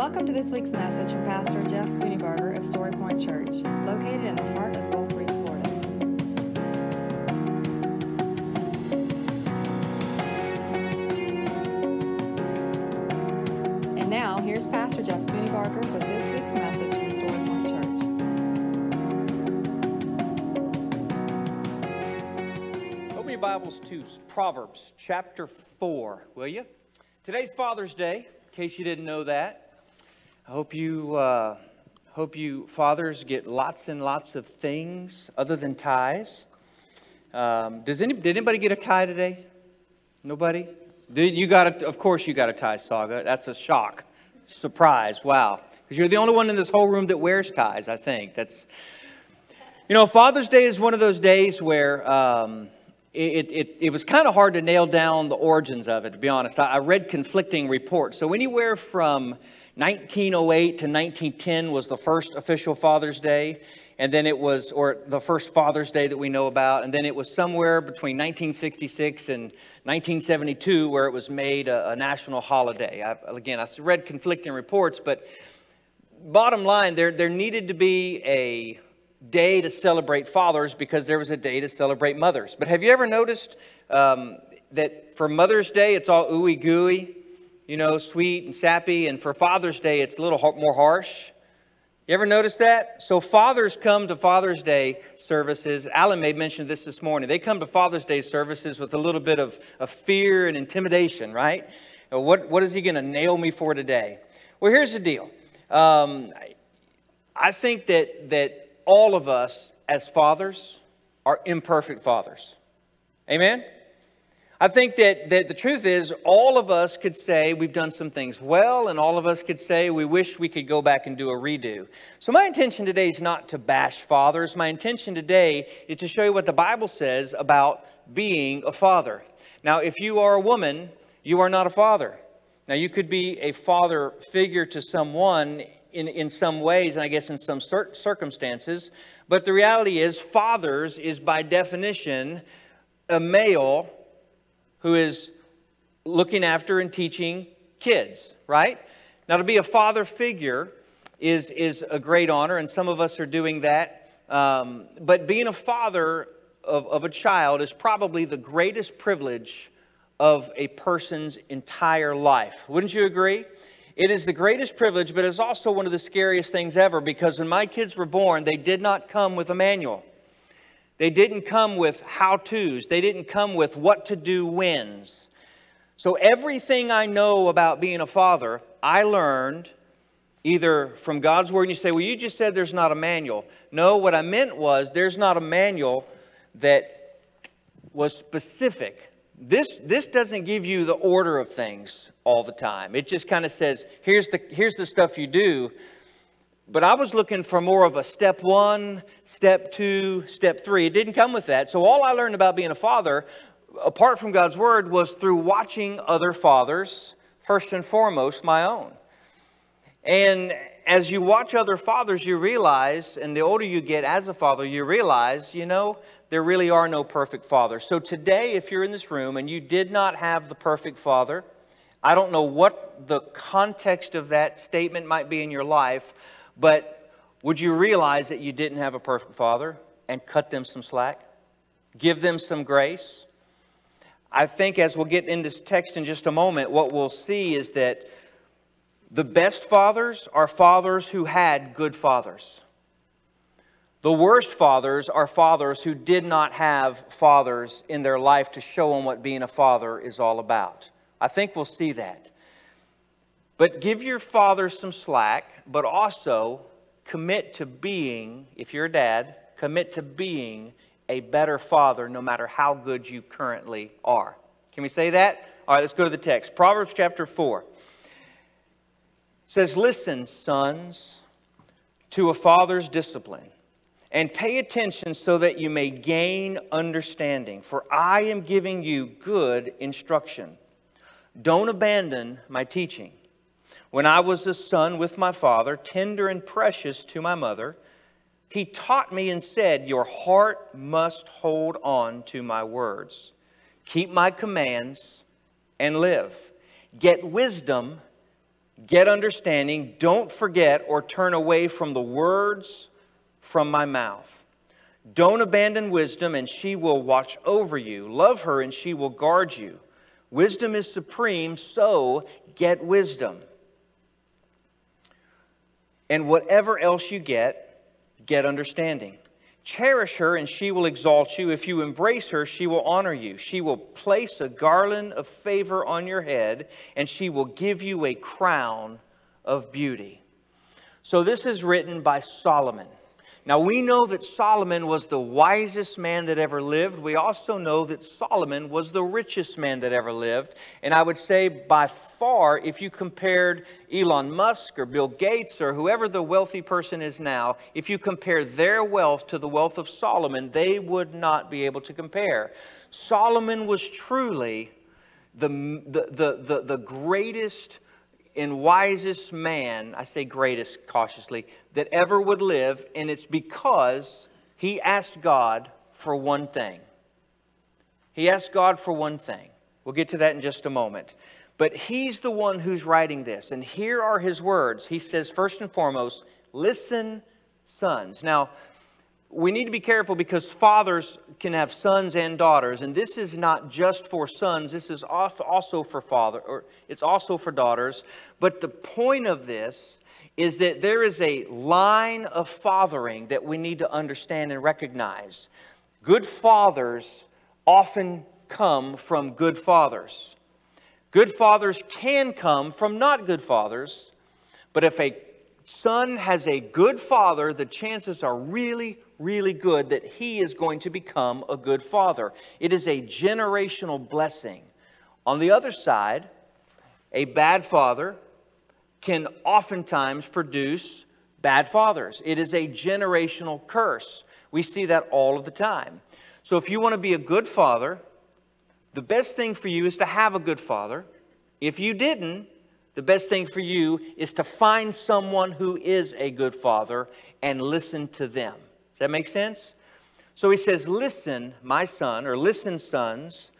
Welcome to this week's message from Pastor Jeff Spooneybarger of Story Point Church, located in the heart of Gulf Breeze, Florida. And now, here's Pastor Jeff Spooneybarger with this week's message from Story Point Church. Open your Bibles to Proverbs chapter 4, will you? Today's Father's Day, in case you didn't know that. I hope you, uh, hope you fathers get lots and lots of things other than ties. Um, does any, did anybody get a tie today? Nobody? Did you got a, of course you got a tie, Saga. That's a shock. Surprise. Wow. Because you're the only one in this whole room that wears ties, I think. That's, you know, Father's Day is one of those days where um, it, it, it, was kind of hard to nail down the origins of it, to be honest. I, I read conflicting reports. So anywhere from 1908 to 1910 was the first official Father's Day, and then it was, or the first Father's Day that we know about, and then it was somewhere between 1966 and 1972 where it was made a, a national holiday. I, again, I read conflicting reports, but bottom line, there, there needed to be a day to celebrate fathers because there was a day to celebrate mothers. But have you ever noticed um, that for Mother's Day, it's all ooey gooey? you know, sweet and sappy, and for Father's Day, it's a little more harsh. You ever notice that? So fathers come to Father's Day services. Alan may mention this this morning. They come to Father's Day services with a little bit of, of fear and intimidation, right? What, what is he going to nail me for today? Well, here's the deal. Um, I think that, that all of us as fathers are imperfect fathers. Amen? I think that, that the truth is, all of us could say we've done some things well, and all of us could say we wish we could go back and do a redo. So, my intention today is not to bash fathers. My intention today is to show you what the Bible says about being a father. Now, if you are a woman, you are not a father. Now, you could be a father figure to someone in, in some ways, and I guess in some cir- circumstances, but the reality is, fathers is by definition a male who is looking after and teaching kids, right? Now, to be a father figure is, is a great honor, and some of us are doing that. Um, but being a father of, of a child is probably the greatest privilege of a person's entire life. Wouldn't you agree? It is the greatest privilege, but it's also one of the scariest things ever because when my kids were born, they did not come with a manual. They didn't come with how to's, they didn't come with what to do wins. So, everything I know about being a father, I learned either from God's word, and you say, Well, you just said there's not a manual. No, what I meant was there's not a manual that was specific. This, this doesn't give you the order of things all the time. It just kind of says, here's the, here's the stuff you do, but I was looking for more of a step one, step two, step three. It didn't come with that. So all I learned about being a father, apart from God's word, was through watching other fathers, first and foremost, my own. And as you watch other fathers, you realize, and the older you get as a father, you realize, you know, there really are no perfect fathers. So today, if you're in this room and you did not have the perfect father, I don't know what the context of that statement might be in your life, but would you realize that you didn't have a perfect father and cut them some slack? Give them some grace? I think as we'll get in this text in just a moment, what we'll see is that the best fathers are fathers who had good fathers. The worst fathers are fathers who did not have fathers in their life to show them what being a father is all about. I think we'll see that. But give your father some slack, but also commit to being, if you're a dad, commit to being a better father no matter how good you currently are. Can we say that? All right, let's go to the text. Proverbs chapter 4 says, Listen, sons, to a father's discipline, and pay attention so that you may gain understanding, for I am giving you good instruction. Don't abandon my teaching. When I was a son with my father, tender and precious to my mother, he taught me and said, Your heart must hold on to my words. Keep my commands and live. Get wisdom get understanding. Don't forget or turn away from the words from my mouth. Don't abandon wisdom, and she will watch over you. Love her, and she will guard you. Wisdom is supreme, so get wisdom. And whatever else you get, get understanding. Cherish her, and she will exalt you. If you embrace her, she will honor you. She will place a garland of favor on your head, and she will give you a crown of beauty. So, this is written by Solomon. Now, we know that Solomon was the wisest man that ever lived. We also know that Solomon was the richest man that ever lived. And I would say, by far, if you compared Elon Musk or Bill Gates or whoever the wealthy person is now, if you compare their wealth to the wealth of Solomon, they would not be able to compare. Solomon was truly the, the, the, the, the greatest and wisest man, I say greatest cautiously, that ever would live, and it's because he asked God for one thing. He asked God for one thing. We'll get to that in just a moment. But he's the one who's writing this, and here are his words. He says, first and foremost, listen, sons. Now, we need to be careful because fathers can have sons and daughters, and this is not just for sons. This is also for father, or it's also for daughters. But the point of this is that there is a line of fathering that we need to understand and recognize. Good fathers often come from good fathers. Good fathers can come from not good fathers, but if a son has a good father, the chances are really, really good that he is going to become a good father. It is a generational blessing. On the other side, a bad father can oftentimes produce bad fathers. It is a generational curse. We see that all of the time. So if you want to be a good father, the best thing for you is to have a good father. If you didn't, the best thing for you is to find someone who is a good father and listen to them that make sense? So he says, Listen, my son, or listen, sons,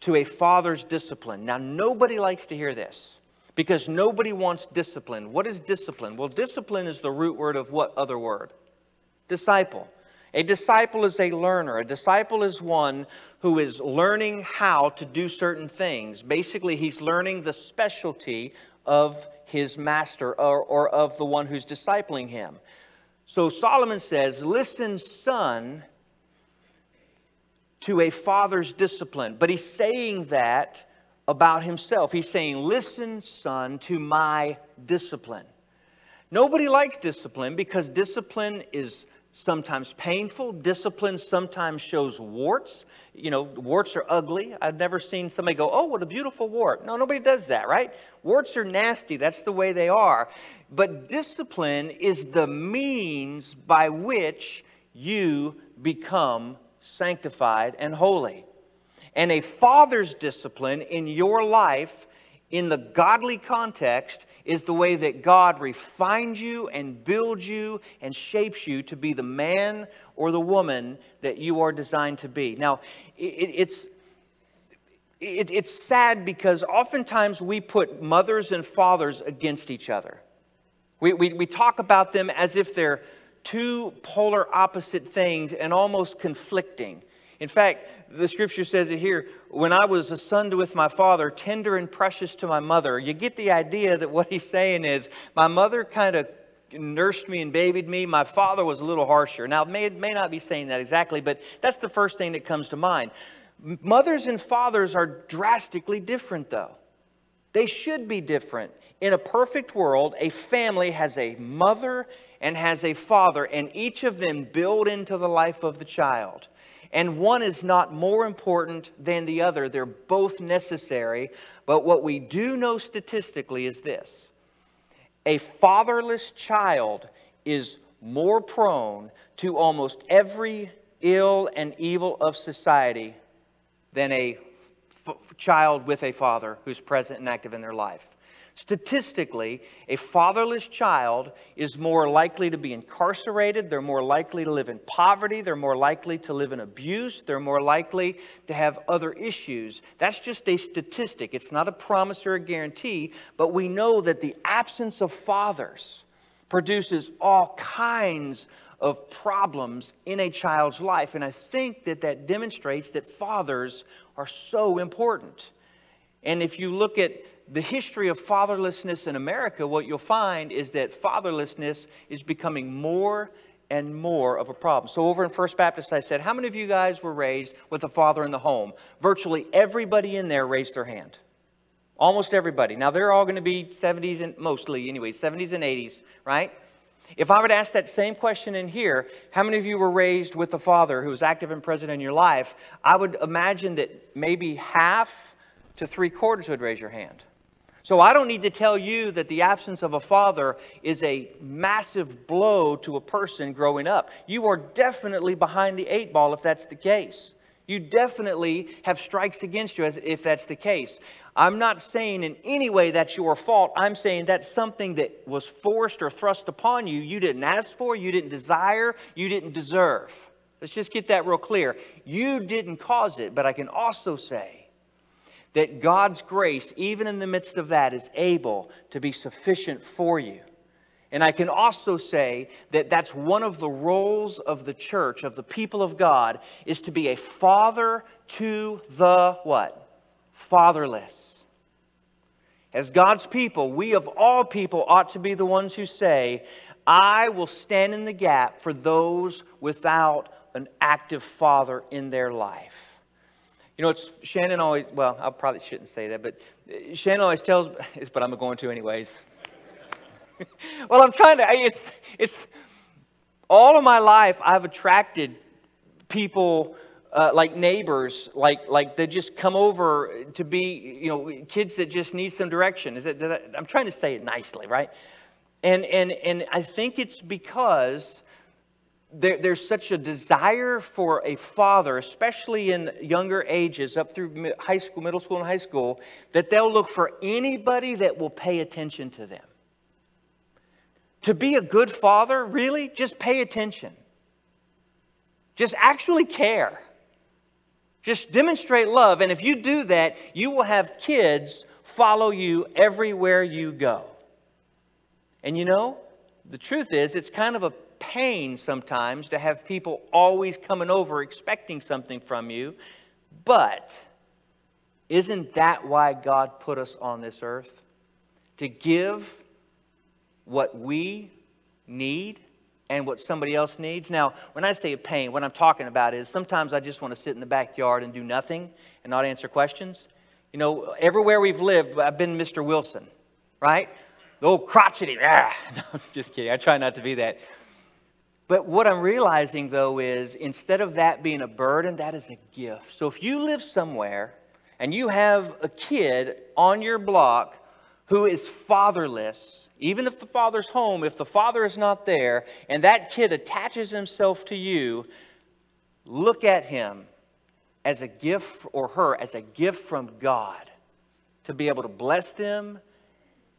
to a father's discipline. Now, nobody likes to hear this because nobody wants discipline. What is discipline? Well, discipline is the root word of what other word? Disciple. A disciple is a learner. A disciple is one who is learning how to do certain things. Basically, he's learning the specialty of his master or, or of the one who's discipling him. So Solomon says, Listen, son, to a father's discipline. But he's saying that about himself. He's saying, Listen, son, to my discipline. Nobody likes discipline because discipline is sometimes painful. Discipline sometimes shows warts. You know, warts are ugly. I've never seen somebody go, oh, what a beautiful wart. No, nobody does that, right? Warts are nasty. That's the way they are. But discipline is the means by which you become sanctified and holy. And a father's discipline in your life, in the godly context, is the way that God refines you and builds you and shapes you to be the man or the woman that you are designed to be. Now, it, it's it, it's sad because oftentimes we put mothers and fathers against each other. We, we, we talk about them as if they're two polar opposite things and almost conflicting. In fact, the scripture says it here when I was a son with my father, tender and precious to my mother. You get the idea that what he's saying is my mother kind of nursed me and babied me. My father was a little harsher. Now, may, may not be saying that exactly, but that's the first thing that comes to mind. Mothers and fathers are drastically different, though. They should be different. In a perfect world, a family has a mother and has a father, and each of them build into the life of the child and one is not more important than the other. They're both necessary. But what we do know statistically is this a fatherless child is more prone to almost every ill and evil of society than a f- child with a father who's present and active in their life. Statistically, a fatherless child is more likely to be incarcerated, they're more likely to live in poverty, they're more likely to live in abuse, they're more likely to have other issues. That's just a statistic. It's not a promise or a guarantee, but we know that the absence of fathers produces all kinds of problems in a child's life. And I think that that demonstrates that fathers are so important. And if you look at the history of fatherlessness in America, what you'll find is that fatherlessness is becoming more and more of a problem. So, over in First Baptist, I said, How many of you guys were raised with a father in the home? Virtually everybody in there raised their hand. Almost everybody. Now, they're all going to be 70s and mostly, anyway, 70s and 80s, right? If I were to ask that same question in here, how many of you were raised with a father who was active and present in your life? I would imagine that maybe half to three quarters would raise your hand. So I don't need to tell you that the absence of a father is a massive blow to a person growing up. You are definitely behind the eight ball if that's the case. You definitely have strikes against you as if that's the case. I'm not saying in any way that's your fault. I'm saying that's something that was forced or thrust upon you. You didn't ask for, you didn't desire, you didn't deserve. Let's just get that real clear. You didn't cause it, but I can also say that God's grace, even in the midst of that, is able to be sufficient for you. And I can also say that that's one of the roles of the church, of the people of God, is to be a father to the what? Fatherless. As God's people, we of all people ought to be the ones who say, I will stand in the gap for those without an active father in their life. You know, it's Shannon always, well, I probably shouldn't say that, but Shannon always tells, but I'm going to anyways. well, I'm trying to, it's, it's, all of my life I've attracted people uh, like neighbors, like, like they just come over to be, you know, kids that just need some direction. Is that, that I'm trying to say it nicely, right? And, and, and I think it's because there, there's such a desire for a father, especially in younger ages, up through high school, middle school, and high school, that they'll look for anybody that will pay attention to them. To be a good father, really, just pay attention. Just actually care. Just demonstrate love. And if you do that, you will have kids follow you everywhere you go. And you know, the truth is, it's kind of a pain sometimes to have people always coming over expecting something from you. But isn't that why God put us on this earth? To give what we need and what somebody else needs. Now, when I say a pain, what I'm talking about is sometimes I just want to sit in the backyard and do nothing and not answer questions. You know, everywhere we've lived, I've been Mr. Wilson, right? The old crotchety, ah, no, just kidding. I try not to be that. But what I'm realizing though is instead of that being a burden, that is a gift. So if you live somewhere and you have a kid on your block who is fatherless, even if the father's home, if the father is not there, and that kid attaches himself to you, look at him as a gift or her as a gift from God to be able to bless them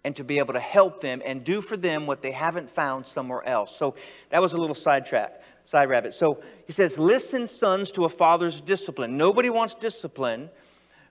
and to be able to help them and do for them what they haven't found somewhere else. So that was a little sidetrack, side rabbit. So he says, Listen, sons, to a father's discipline. Nobody wants discipline,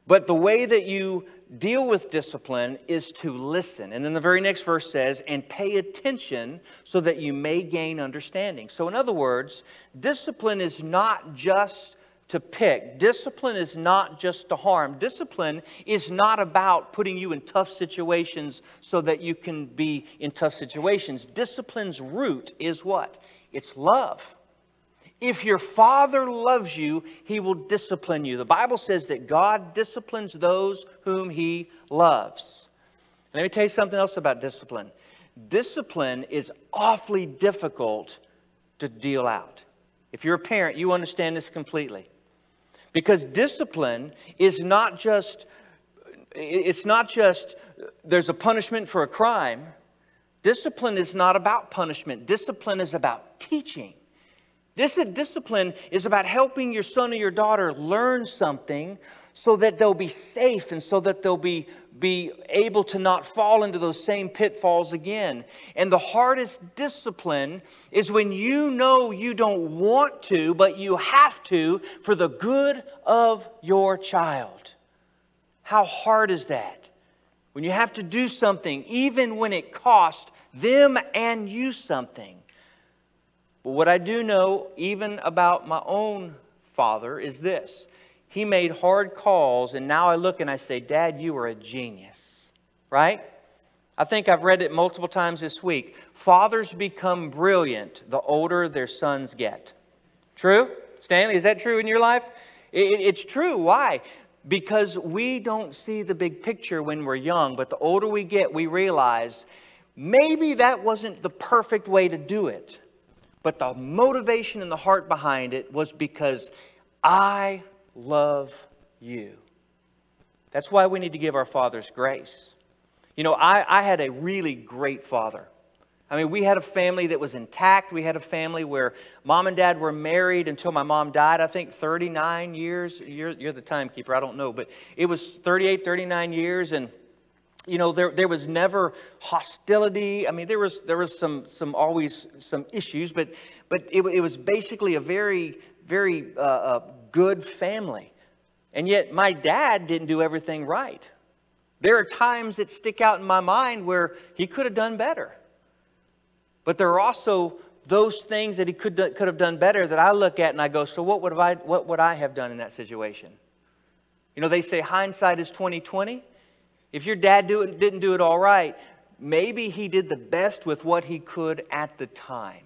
but the way that you deal with discipline is to listen. And then the very next verse says, and pay attention so that you may gain understanding. So, in other words, discipline is not just to pick. Discipline is not just to harm. Discipline is not about putting you in tough situations so that you can be in tough situations. Discipline's root is what? It's love. If your father loves you, he will discipline you. The Bible says that God disciplines those whom he loves. Let me tell you something else about discipline. Discipline is awfully difficult to deal out. If you're a parent, you understand this completely. Because discipline is not just, it's not just there's a punishment for a crime. Discipline is not about punishment, discipline is about teaching. This discipline is about helping your son or your daughter learn something so that they'll be safe and so that they'll be, be able to not fall into those same pitfalls again. And the hardest discipline is when you know you don't want to, but you have to for the good of your child. How hard is that? When you have to do something, even when it costs them and you something. But what I do know, even about my own father, is this he made hard calls, and now I look and I say, Dad, you are a genius, right? I think I've read it multiple times this week. Fathers become brilliant the older their sons get. True? Stanley, is that true in your life? it's true. Why? Because we don't see the big picture when we're young, but the older we get, we realize maybe that wasn't the perfect way to do it. But the motivation and the heart behind it was because I love you. That's why we need to give our fathers grace. You know, I, I had a really great father. I mean, we had a family that was intact. We had a family where mom and dad were married until my mom died, I think 39 years. You're, you're the timekeeper, I don't know, but it was 38, 39 years. And, you know, there, there was never hostility. I mean, there was, there was some, some always some issues, but, but it, it was basically a very, very uh, uh, good family. And yet, my dad didn't do everything right. There are times that stick out in my mind where he could have done better. But there are also those things that he could, could have done better that I look at and I go, so what would, I, what would I have done in that situation? You know, they say hindsight is 2020. If your dad do it, didn't do it all right, maybe he did the best with what he could at the time.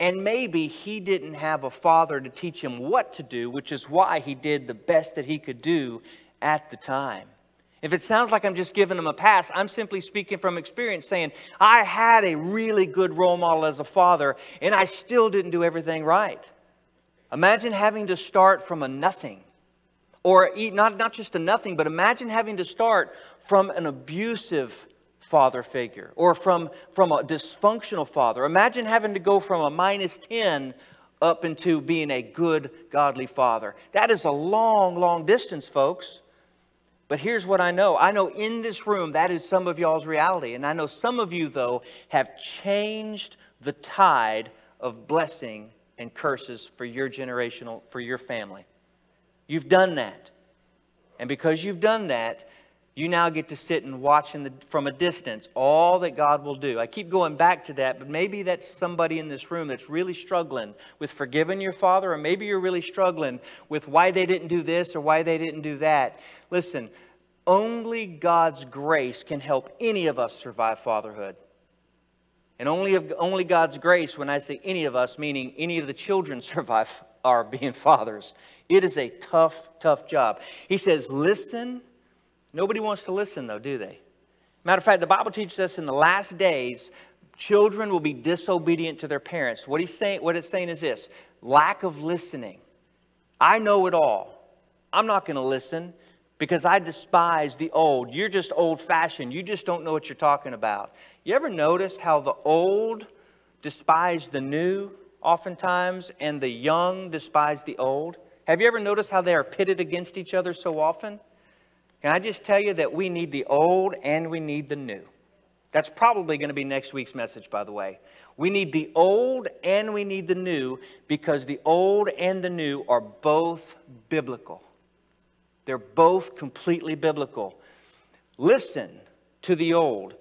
And maybe he didn't have a father to teach him what to do, which is why he did the best that he could do at the time. If it sounds like I'm just giving him a pass, I'm simply speaking from experience saying, I had a really good role model as a father, and I still didn't do everything right. Imagine having to start from a nothing. Or not, not just a nothing, but imagine having to start from an abusive father figure or from, from a dysfunctional father. Imagine having to go from a minus 10 up into being a good, godly father. That is a long, long distance, folks. But here's what I know I know in this room that is some of y'all's reality. And I know some of you, though, have changed the tide of blessing and curses for your generational, for your family. You've done that. And because you've done that, you now get to sit and watch the, from a distance all that God will do. I keep going back to that, but maybe that's somebody in this room that's really struggling with forgiving your father, or maybe you're really struggling with why they didn't do this or why they didn't do that. Listen, only God's grace can help any of us survive fatherhood. And only, only God's grace, when I say any of us, meaning any of the children survive our being fathers. It is a tough, tough job. He says, listen Nobody wants to listen, though, do they? Matter of fact, the Bible teaches us in the last days, children will be disobedient to their parents. What, he's saying, what it's saying is this lack of listening. I know it all. I'm not going to listen because I despise the old. You're just old fashioned. You just don't know what you're talking about. You ever notice how the old despise the new oftentimes and the young despise the old? Have you ever noticed how they are pitted against each other so often? Can I just tell you that we need the old and we need the new? That's probably going to be next week's message, by the way. We need the old and we need the new because the old and the new are both biblical. They're both completely biblical. Listen to the old.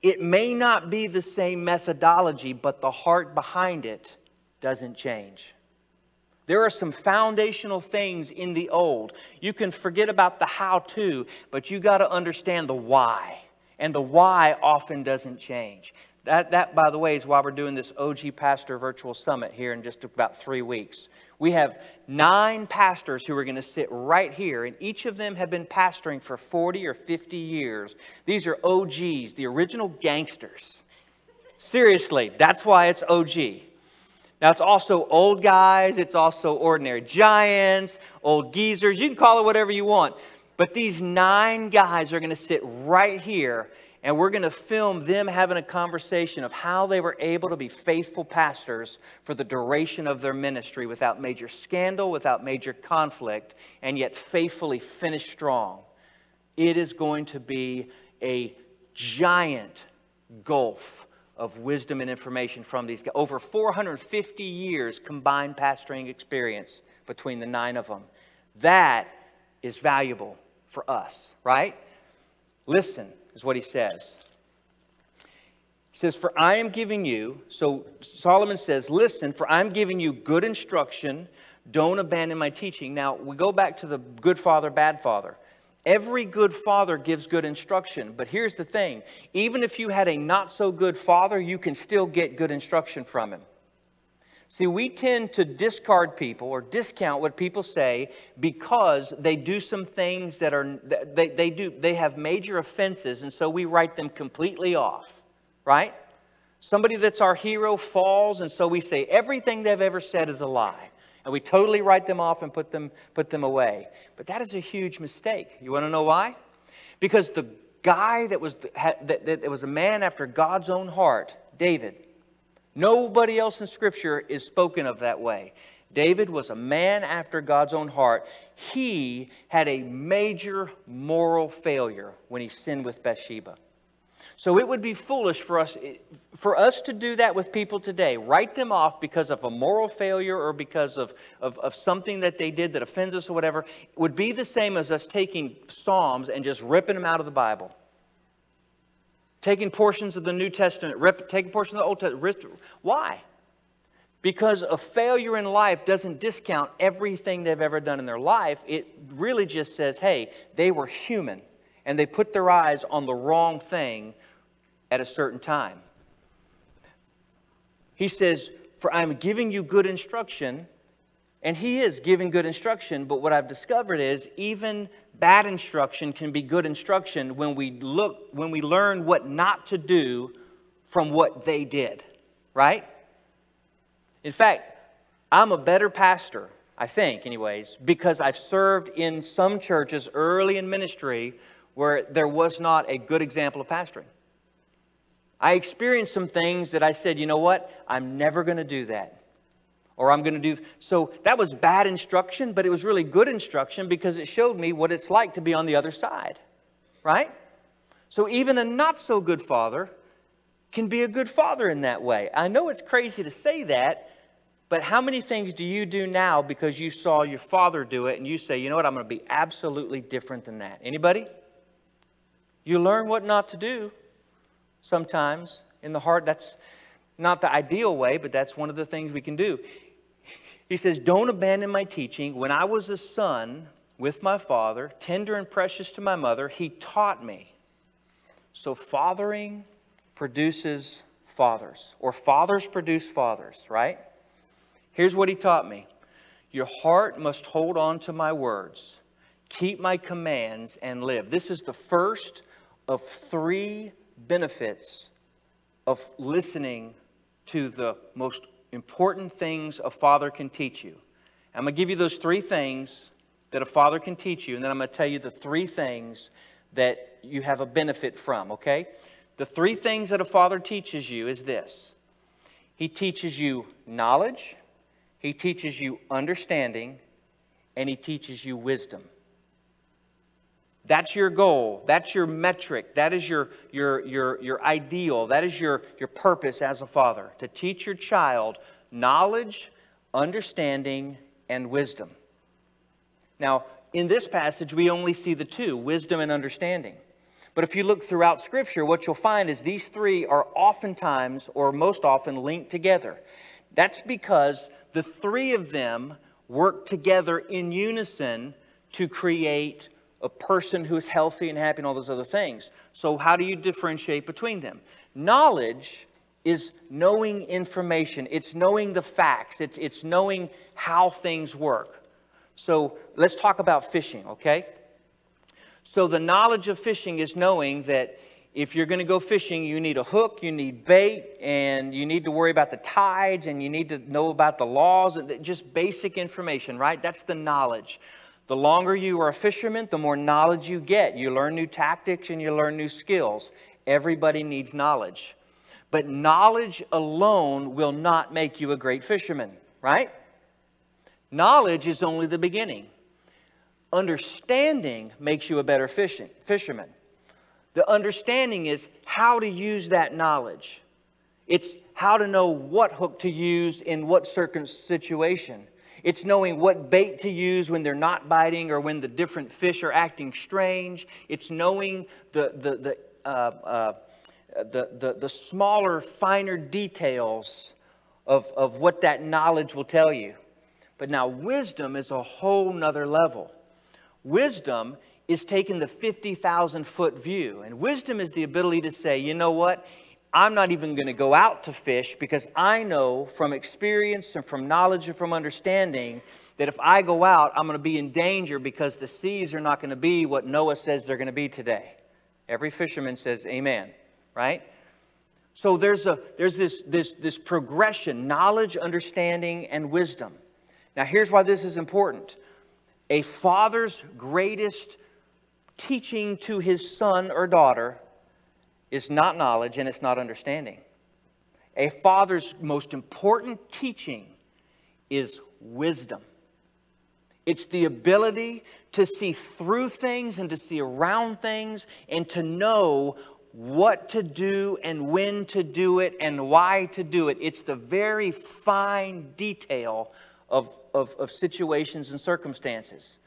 It may not be the same methodology, but the heart behind it doesn't change. There are some foundational things in the old. You can forget about the how to, but you got to understand the why. And the why often doesn't change. That, that, by the way, is why we're doing this OG Pastor Virtual Summit here in just about three weeks. We have nine pastors who are going to sit right here, and each of them have been pastoring for 40 or 50 years. These are OGs, the original gangsters. Seriously, that's why it's OG. Now, it's also old guys, it's also ordinary giants, old geezers. You can call it whatever you want. But these nine guys are going to sit right here and we're going to film them having a conversation of how they were able to be faithful pastors for the duration of their ministry without major scandal, without major conflict, and yet faithfully finish strong. It is going to be a giant gulf of wisdom and information from these guys. Over 450 years combined pastoring experience between the nine of them. That is valuable for us, right? Listen is what he says. He says, For I am giving you, so Solomon says, Listen, for I'm giving you good instruction. Don't abandon my teaching. Now, we go back to the good father, bad father. Every good father gives good instruction. But here's the thing even if you had a not so good father, you can still get good instruction from him. See, we tend to discard people or discount what people say because they do some things that are, they, they do, they have major offenses, and so we write them completely off, right? Somebody that's our hero falls, and so we say everything they've ever said is a lie. And we totally write them off and put them, put them away. But that is a huge mistake. You want to know why? Because the guy that was, that, that was a man after God's own heart, David, Nobody else in Scripture is spoken of that way. David was a man after God's own heart. He had a major moral failure when he sinned with Bathsheba. So it would be foolish for us, eh, for us to do that with people today, write them off because of a moral failure or because of, of, of something that they did that offends us or whatever, would be the same as us taking Psalms and just ripping them out of the Bible taking portions of the New Testament, rip, taking portions of the Old Testament. Why? Because a failure in life doesn't discount everything they've ever done in their life. It really just says, hey, they were human and they put their eyes on the wrong thing at a certain time. He says, For I'm giving you good instruction and he is giving good instruction, but what I've discovered is even bad instruction can be good instruction when we look when we learn what not to do from what they did, right? In fact, I'm a better pastor, I think anyways, because I've served in some churches early in ministry where there was not a good example of pastoring. I experienced some things that I said, you know what? I'm never going to do that or I'm going to do. So that was bad instruction, but it was really good instruction because it showed me what it's like to be on the other side, right? So even a not so good father can be a good father in that way. I know it's crazy to say that, but how many things do you do now because you saw your father do it and you say, you know what, I'm going to be absolutely different than that? Anybody? You learn what not to do sometimes in the heart. That's not the ideal way, but that's one of the things we can do. He says, Don't abandon my teaching. When I was a son with my father, tender and precious to my mother, he taught me. So, fathering produces fathers, or fathers produce fathers, right? Here's what he taught me Your heart must hold on to my words, keep my commands, and live. This is the first of three benefits of listening to the most important things a father can teach you. I'm going to give you those three things that a father can teach you, and then I'm going to tell you the three things that you have a benefit from, okay? The three things that a father teaches you is this He teaches you knowledge, He teaches you understanding, and He teaches you wisdom. That's your goal. That's your metric. That is your, your, your, your ideal. That is your, your purpose as a father to teach your child knowledge, understanding, and wisdom. Now, in this passage, we only see the two wisdom and understanding. But if you look throughout Scripture, what you'll find is these three are oftentimes, or most often, linked together. That's because the three of them work together in unison to create a person who is healthy and happy and all those other things. So, how do you differentiate between them? Knowledge is knowing information, it's knowing the facts, it's, it's knowing how things work. So, let's talk about fishing, okay? So, the knowledge of fishing is knowing that if you're going to go fishing, you need a hook, you need bait, and you need to worry about the tides, and you need to know about the laws, and just basic information, right? That's the knowledge. The longer you are a fisherman, the more knowledge you get. You learn new tactics and you learn new skills. Everybody needs knowledge. But knowledge alone will not make you a great fisherman, right? Knowledge is only the beginning. Understanding makes you a better fishing, fisherman. The understanding is how to use that knowledge. It's how to know what hook to use in what certain situation. It's knowing what bait to use when they're not biting or when the different fish are acting strange. It's knowing the, the, the, uh, uh, the, the, the smaller, finer details of, of what that knowledge will tell you. But now, wisdom is a whole nother level. Wisdom is taking the 50,000 foot view. And wisdom is the ability to say, you know what? I'm not even going to go out to fish because I know from experience and from knowledge and from understanding that if I go out, I'm going to be in danger because the seas are not going to be what NOAA says they're going to be today. Every fisherman says, Amen, right? So there's, a, there's this, this, this progression knowledge, understanding, and wisdom. Now, here's why this is important a father's greatest teaching to his son or daughter is not knowledge and it's not understanding. A father's most important teaching is wisdom. It's the ability to see through things and to see around things and to know what to do and when to do it and why to do it. It's the very fine detail of, of, of situations and circumstances.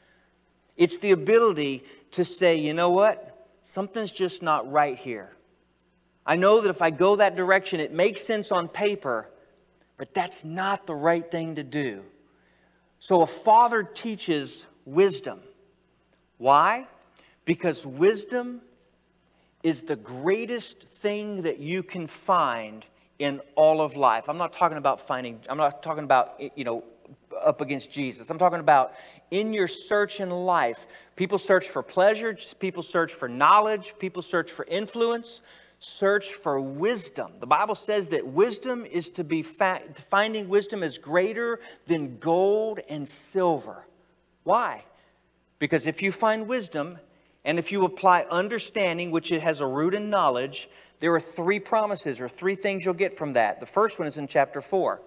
It's the ability to say, you know what? Something's just not right here. I know that if I go that direction, it makes sense on paper, but that's not the right thing to do. So a father teaches wisdom. Why? Because wisdom is the greatest thing that you can find in all of life. I'm not talking about finding, I'm not talking about, you know, up against Jesus. I'm talking about in your search in life. People search for pleasure, people search for knowledge, people search for influence, search for wisdom. The Bible says that wisdom is to be fa- finding wisdom is greater than gold and silver. Why? Because if you find wisdom and if you apply understanding, which it has a root in knowledge, there are three promises or three things you'll get from that. The first one is in chapter 4.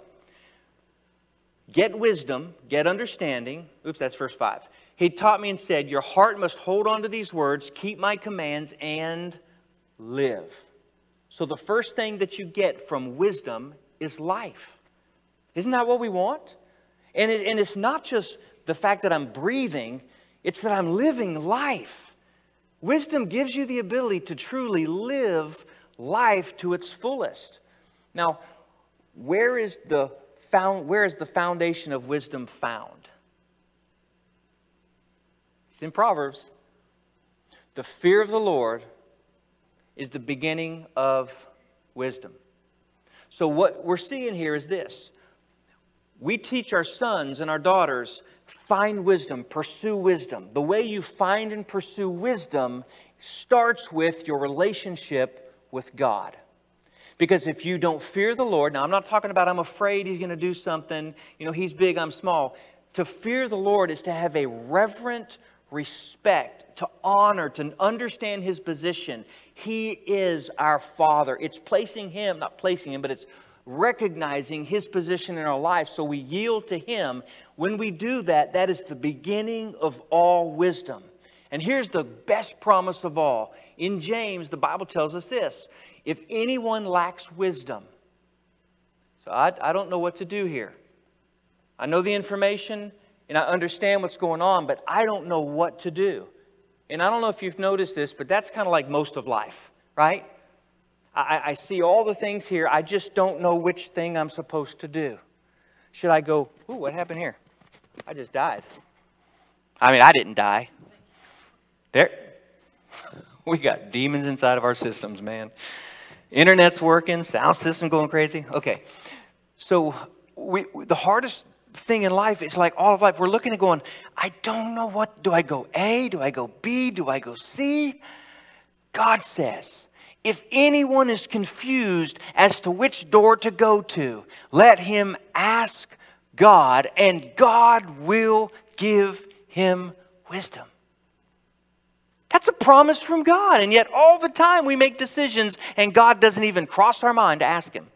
Get wisdom, get understanding. Oops, that's verse 5. He taught me and said, Your heart must hold on to these words, keep my commands, and live. So, the first thing that you get from wisdom is life. Isn't that what we want? And, it, and it's not just the fact that I'm breathing, it's that I'm living life. Wisdom gives you the ability to truly live life to its fullest. Now, where is the, found, where is the foundation of wisdom found? It's in Proverbs. The fear of the Lord is the beginning of wisdom. So, what we're seeing here is this we teach our sons and our daughters find wisdom, pursue wisdom. The way you find and pursue wisdom starts with your relationship with God. Because if you don't fear the Lord, now I'm not talking about I'm afraid he's going to do something, you know, he's big, I'm small. To fear the Lord is to have a reverent respect, to honor, to understand his position. He is our Father. It's placing him, not placing him, but it's recognizing his position in our life so we yield to him. When we do that, that is the beginning of all wisdom. And here's the best promise of all. In James, the Bible tells us this if anyone lacks wisdom, so I, I don't know what to do here. I know the information and I understand what's going on, but I don't know what to do. And I don't know if you've noticed this, but that's kind of like most of life, right? I, I, see all the things here. I just don't know which thing I'm supposed to do. Should I go, ooh, what happened here? I just died. I mean, I didn't die. There. We got demons inside of our systems, man. Internet's working, sound system going crazy. Okay. So we, the hardest thing in life is like all of life. We're looking at going, I don't know what, do I go A? Do I go B? Do I go C? God says, if anyone is confused as to which door to go to, let him ask God, and God will give him wisdom. That's a promise from God. And yet, all the time we make decisions, and God doesn't even cross our mind to ask Him.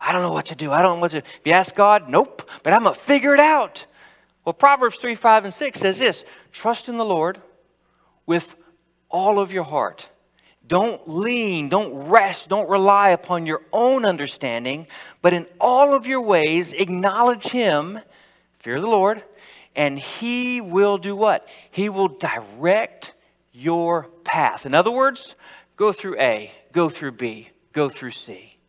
I don't know what to do. I don't know what to do. If you ask God, nope, but I'm going to figure it out. Well, Proverbs 3, 5, and 6 says this Trust in the Lord with all of your heart. Don't lean, don't rest, don't rely upon your own understanding, but in all of your ways, acknowledge Him, fear the Lord, and He will do what? He will direct your path. In other words, go through A, go through B, go through C.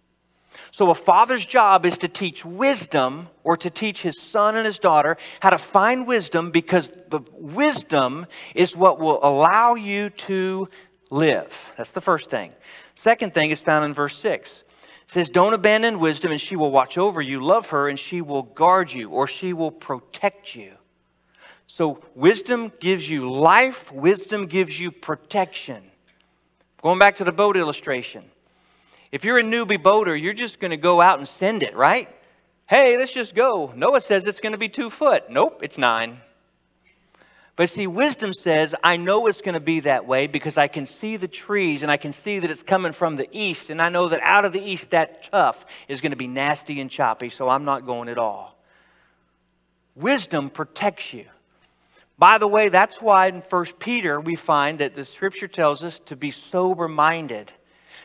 So, a father's job is to teach wisdom or to teach his son and his daughter how to find wisdom because the wisdom is what will allow you to live. That's the first thing. Second thing is found in verse 6. It says, Don't abandon wisdom, and she will watch over you. Love her, and she will guard you, or she will protect you. So, wisdom gives you life, wisdom gives you protection. Going back to the boat illustration. If you're a newbie boater, you're just going to go out and send it, right? Hey, let's just go. NOAA says it's going to be two foot. Nope, it's nine. But see, wisdom says, I know it's going to be that way because I can see the trees and I can see that it's coming from the east. And I know that out of the east, that tough is going to be nasty and choppy, so I'm not going at all. Wisdom protects you. By the way, that's why in 1 Peter we find that the scripture tells us to be sober minded.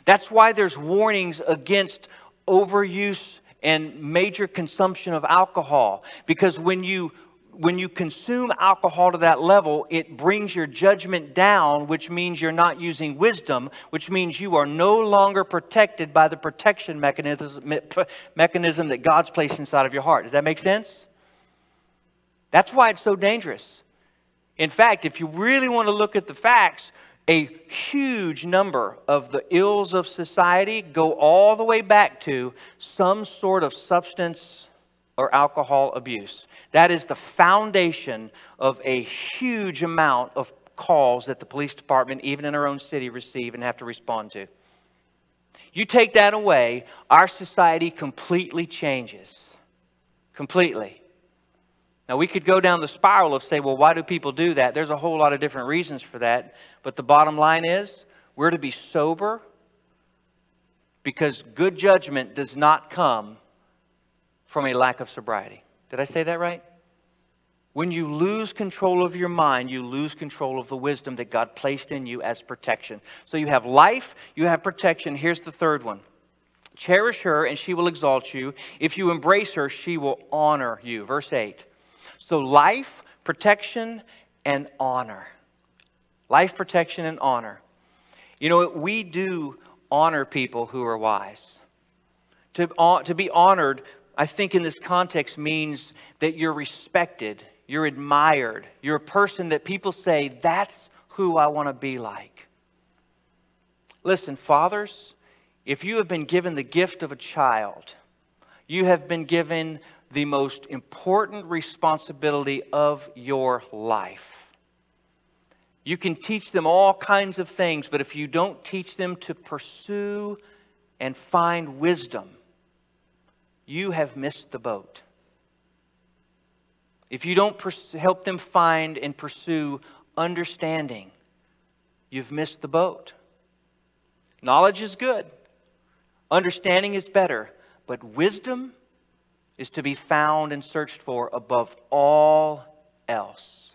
That's why there's warnings against overuse and major consumption of alcohol. Because when you when you consume alcohol to that level, it brings your judgment down, which means you're not using wisdom, which means you are no longer protected by the protection mechanism, mechanism that God's placed inside of your heart. Does that make sense? That's why it's so dangerous. In fact, if you really want to look at the facts, a huge number of the ills of society go all the way back to some sort of substance or alcohol abuse. That is the foundation of a huge amount of calls that the police department, even in our own city, receive and have to respond to. You take that away, our society completely changes. Completely. Now, we could go down the spiral of say, well, why do people do that? There's a whole lot of different reasons for that. But the bottom line is, we're to be sober because good judgment does not come from a lack of sobriety. Did I say that right? When you lose control of your mind, you lose control of the wisdom that God placed in you as protection. So you have life, you have protection. Here's the third one Cherish her, and she will exalt you. If you embrace her, she will honor you. Verse 8. So, life, protection, and honor. Life, protection, and honor. You know, we do honor people who are wise. To, uh, to be honored, I think in this context means that you're respected, you're admired, you're a person that people say, that's who I want to be like. Listen, fathers, if you have been given the gift of a child, you have been given the most important responsibility of your life. You can teach them all kinds of things, but if you don't teach them to pursue and find wisdom, you have missed the boat. If you don't pers- help them find and pursue understanding, you've missed the boat. Knowledge is good, understanding is better, but wisdom is to be found and searched for above all else.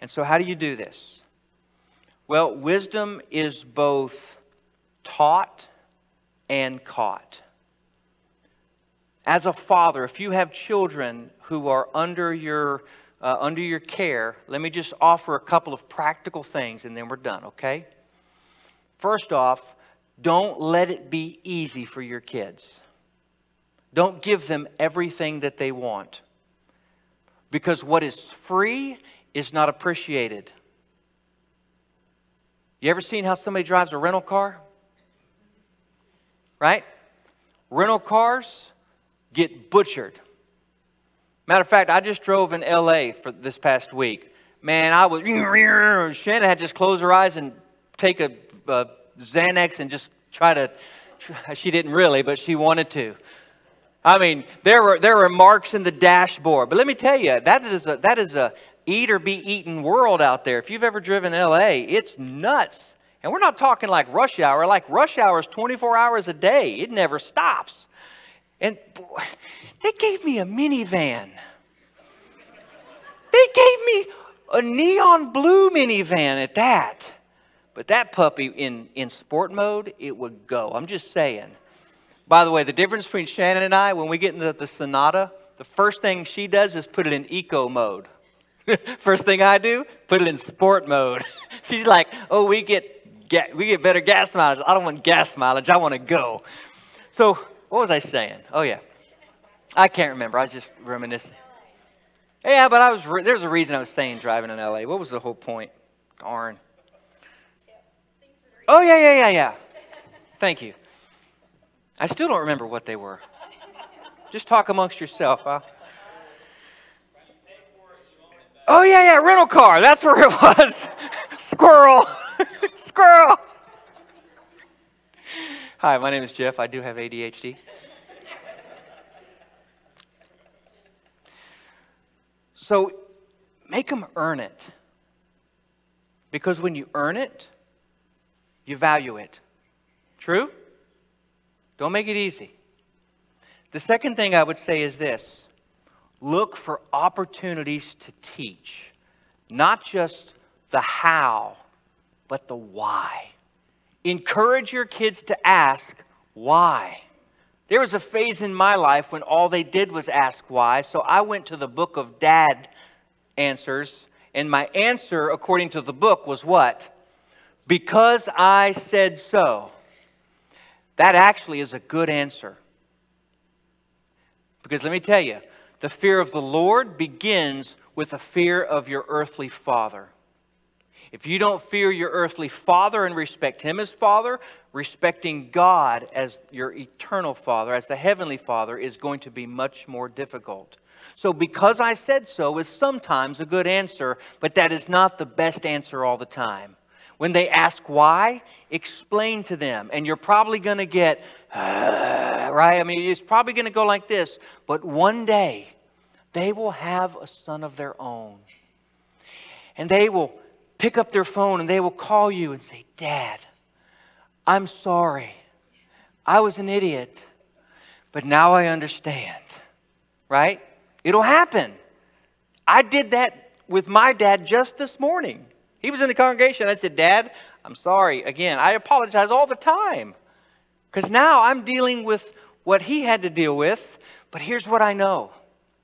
And so, how do you do this? Well, wisdom is both taught and caught. As a father, if you have children who are under your, uh, under your care, let me just offer a couple of practical things and then we're done, okay? First off, don't let it be easy for your kids. Don't give them everything that they want. Because what is free is not appreciated. You ever seen how somebody drives a rental car? Right? Rental cars get butchered. Matter of fact, I just drove in LA for this past week. Man, I was. Shannon had just close her eyes and take a, a Xanax and just try to. She didn't really, but she wanted to. I mean, there were, there were marks in the dashboard. But let me tell you, that is a, that is a eat or be eaten world out there. If you've ever driven LA, it's nuts. And we're not talking like rush hour. Like rush hour is 24 hours a day. It never stops. And they gave me a minivan. They gave me a neon blue minivan at that. But that puppy in, in sport mode, it would go. I'm just saying. By the way, the difference between Shannon and I, when we get into the Sonata, the first thing she does is put it in eco mode. first thing I do, put it in sport mode. She's like, oh, we get, get, we get better gas mileage. I don't want gas mileage, I want to go. So, what was I saying? Oh, yeah. I can't remember. I just reminiscing. Yeah, but I was re- there's a reason I was saying driving in LA. What was the whole point? Darn. Oh, yeah, yeah, yeah, yeah. Thank you. I still don't remember what they were. Just talk amongst yourself, huh? Oh, yeah, yeah, rental car. That's where it was. Squirrel. Squirrel. Hi, my name is Jeff. I do have ADHD. So make them earn it. Because when you earn it, you value it. True? Don't make it easy. The second thing I would say is this look for opportunities to teach, not just the how, but the why. Encourage your kids to ask why. There was a phase in my life when all they did was ask why, so I went to the book of dad answers, and my answer, according to the book, was what? Because I said so. That actually is a good answer. Because let me tell you, the fear of the Lord begins with a fear of your earthly father. If you don't fear your earthly father and respect him as father, respecting God as your eternal father, as the heavenly father, is going to be much more difficult. So, because I said so is sometimes a good answer, but that is not the best answer all the time. When they ask why, explain to them. And you're probably going to get, uh, right? I mean, it's probably going to go like this. But one day, they will have a son of their own. And they will pick up their phone and they will call you and say, Dad, I'm sorry. I was an idiot, but now I understand. Right? It'll happen. I did that with my dad just this morning. He was in the congregation. I said, Dad, I'm sorry. Again, I apologize all the time because now I'm dealing with what he had to deal with. But here's what I know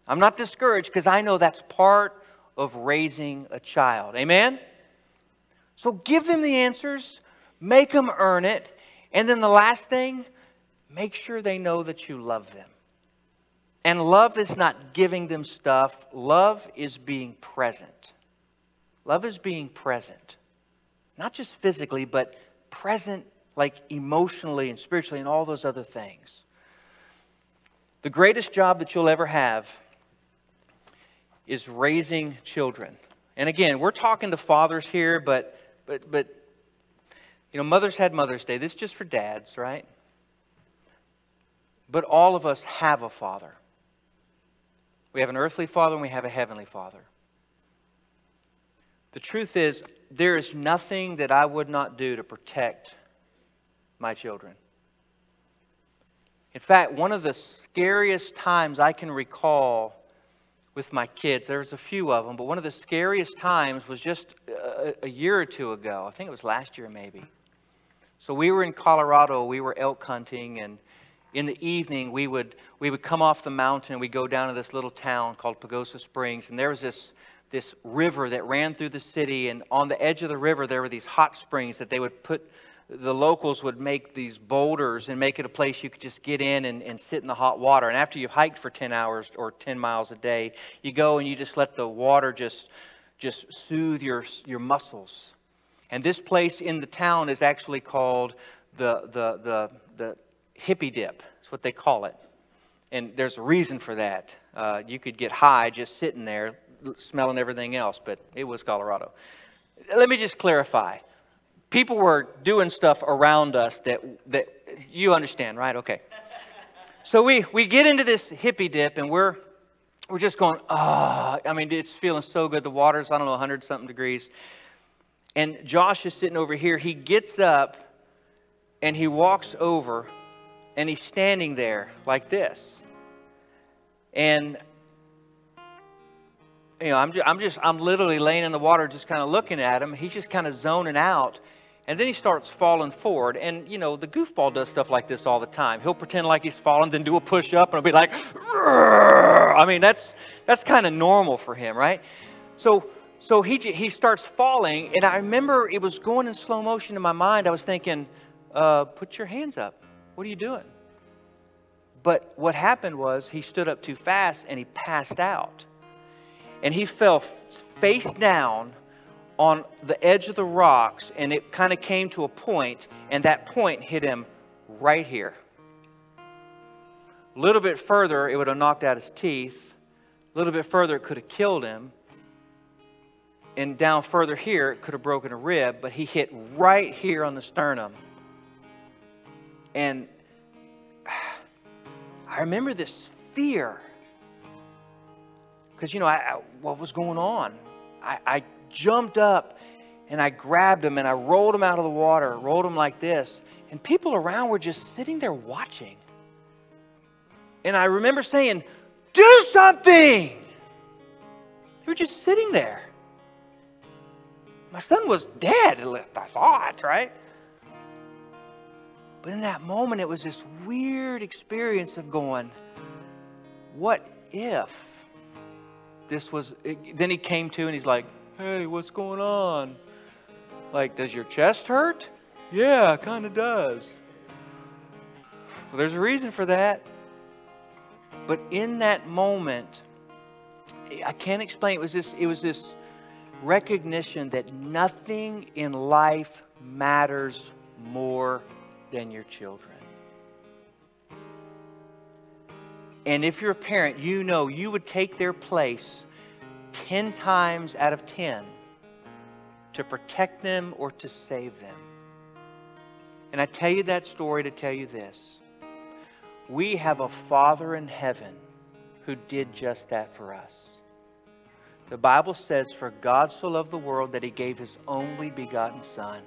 I'm not discouraged because I know that's part of raising a child. Amen? So give them the answers, make them earn it. And then the last thing, make sure they know that you love them. And love is not giving them stuff, love is being present. Love is being present, not just physically, but present like emotionally and spiritually and all those other things. The greatest job that you'll ever have is raising children. And again, we're talking to fathers here, but but but you know, mothers had Mother's Day. This is just for dads, right? But all of us have a father. We have an earthly father and we have a heavenly father. The truth is, there is nothing that I would not do to protect my children. In fact, one of the scariest times I can recall with my kids, there's a few of them, but one of the scariest times was just a, a year or two ago. I think it was last year, maybe. So we were in Colorado, we were elk hunting, and in the evening we would we would come off the mountain and we'd go down to this little town called Pagosa Springs, and there was this this river that ran through the city, and on the edge of the river, there were these hot springs that they would put, the locals would make these boulders and make it a place you could just get in and, and sit in the hot water. And after you've hiked for 10 hours or 10 miles a day, you go and you just let the water just, just soothe your, your muscles. And this place in the town is actually called the, the, the, the hippie dip. That's what they call it. And there's a reason for that. Uh, you could get high just sitting there, smelling everything else, but it was Colorado. Let me just clarify. People were doing stuff around us that, that you understand, right? Okay. so we, we get into this hippie dip and we're, we're just going, ah, oh. I mean, it's feeling so good. The water's, I don't know, 100 something degrees. And Josh is sitting over here. He gets up and he walks over and he's standing there like this. And you know, I'm just, I'm just, I'm literally laying in the water, just kind of looking at him. He's just kind of zoning out. And then he starts falling forward. And, you know, the goofball does stuff like this all the time. He'll pretend like he's falling, then do a push up, and it'll be like, I mean, that's, that's kind of normal for him, right? So, so he, he starts falling. And I remember it was going in slow motion in my mind. I was thinking, uh, put your hands up. What are you doing? But what happened was he stood up too fast and he passed out. And he fell face down on the edge of the rocks, and it kind of came to a point, and that point hit him right here. A little bit further, it would have knocked out his teeth. A little bit further, it could have killed him. And down further here, it could have broken a rib, but he hit right here on the sternum. And I remember this fear. Because, you know, I, I, what was going on? I, I jumped up and I grabbed him and I rolled him out of the water, rolled him like this. And people around were just sitting there watching. And I remember saying, Do something! They were just sitting there. My son was dead, I thought, right? But in that moment, it was this weird experience of going, What if this was. It, then he came to and he's like, Hey, what's going on? Like, does your chest hurt? Yeah, kind of does. Well, there's a reason for that. But in that moment, I can't explain. It was this. It was this recognition that nothing in life matters more than your children. And if you're a parent, you know you would take their place 10 times out of 10 to protect them or to save them. And I tell you that story to tell you this. We have a Father in heaven who did just that for us. The Bible says, For God so loved the world that he gave his only begotten Son,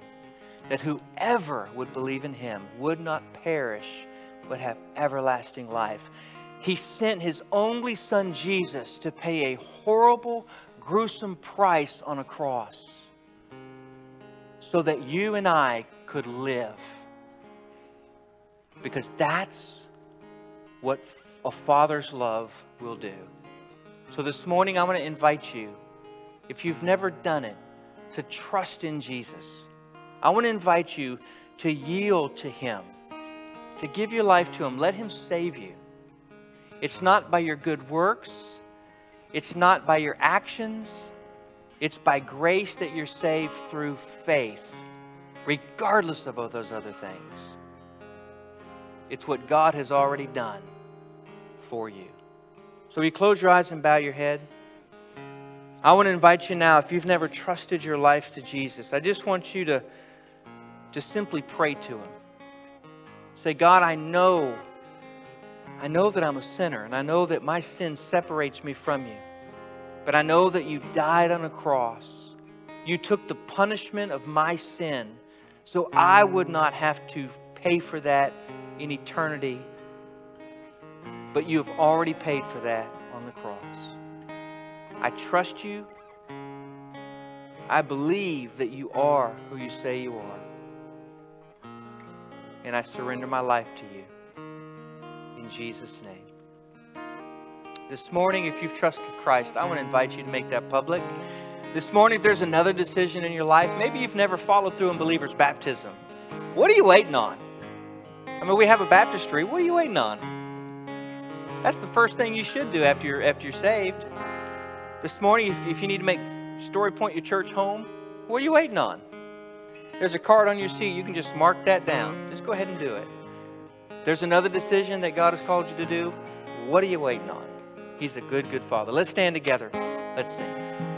that whoever would believe in him would not perish, but have everlasting life. He sent his only son Jesus to pay a horrible, gruesome price on a cross so that you and I could live. Because that's what a father's love will do. So this morning, I want to invite you, if you've never done it, to trust in Jesus. I want to invite you to yield to Him, to give your life to Him. Let Him save you. It's not by your good works, it's not by your actions. It's by grace that you're saved through faith, regardless of all those other things. It's what God has already done for you. So, you close your eyes and bow your head. I want to invite you now, if you've never trusted your life to Jesus, I just want you to, to simply pray to Him. Say, God, I know I know that I'm a sinner, and I know that my sin separates me from you. But I know that you died on a cross. You took the punishment of my sin so I would not have to pay for that in eternity. But you have already paid for that on the cross. I trust you. I believe that you are who you say you are. And I surrender my life to you in Jesus' name. This morning, if you've trusted Christ, I want to invite you to make that public. This morning, if there's another decision in your life, maybe you've never followed through in believer's baptism. What are you waiting on? I mean, we have a baptistry. What are you waiting on? That's the first thing you should do after you're, after you're saved. This morning, if, if you need to make Story Point your church home, what are you waiting on? There's a card on your seat. You can just mark that down. Just go ahead and do it there's another decision that God has called you to do, what are you waiting on? He's a good, good Father. Let's stand together. Let's sing.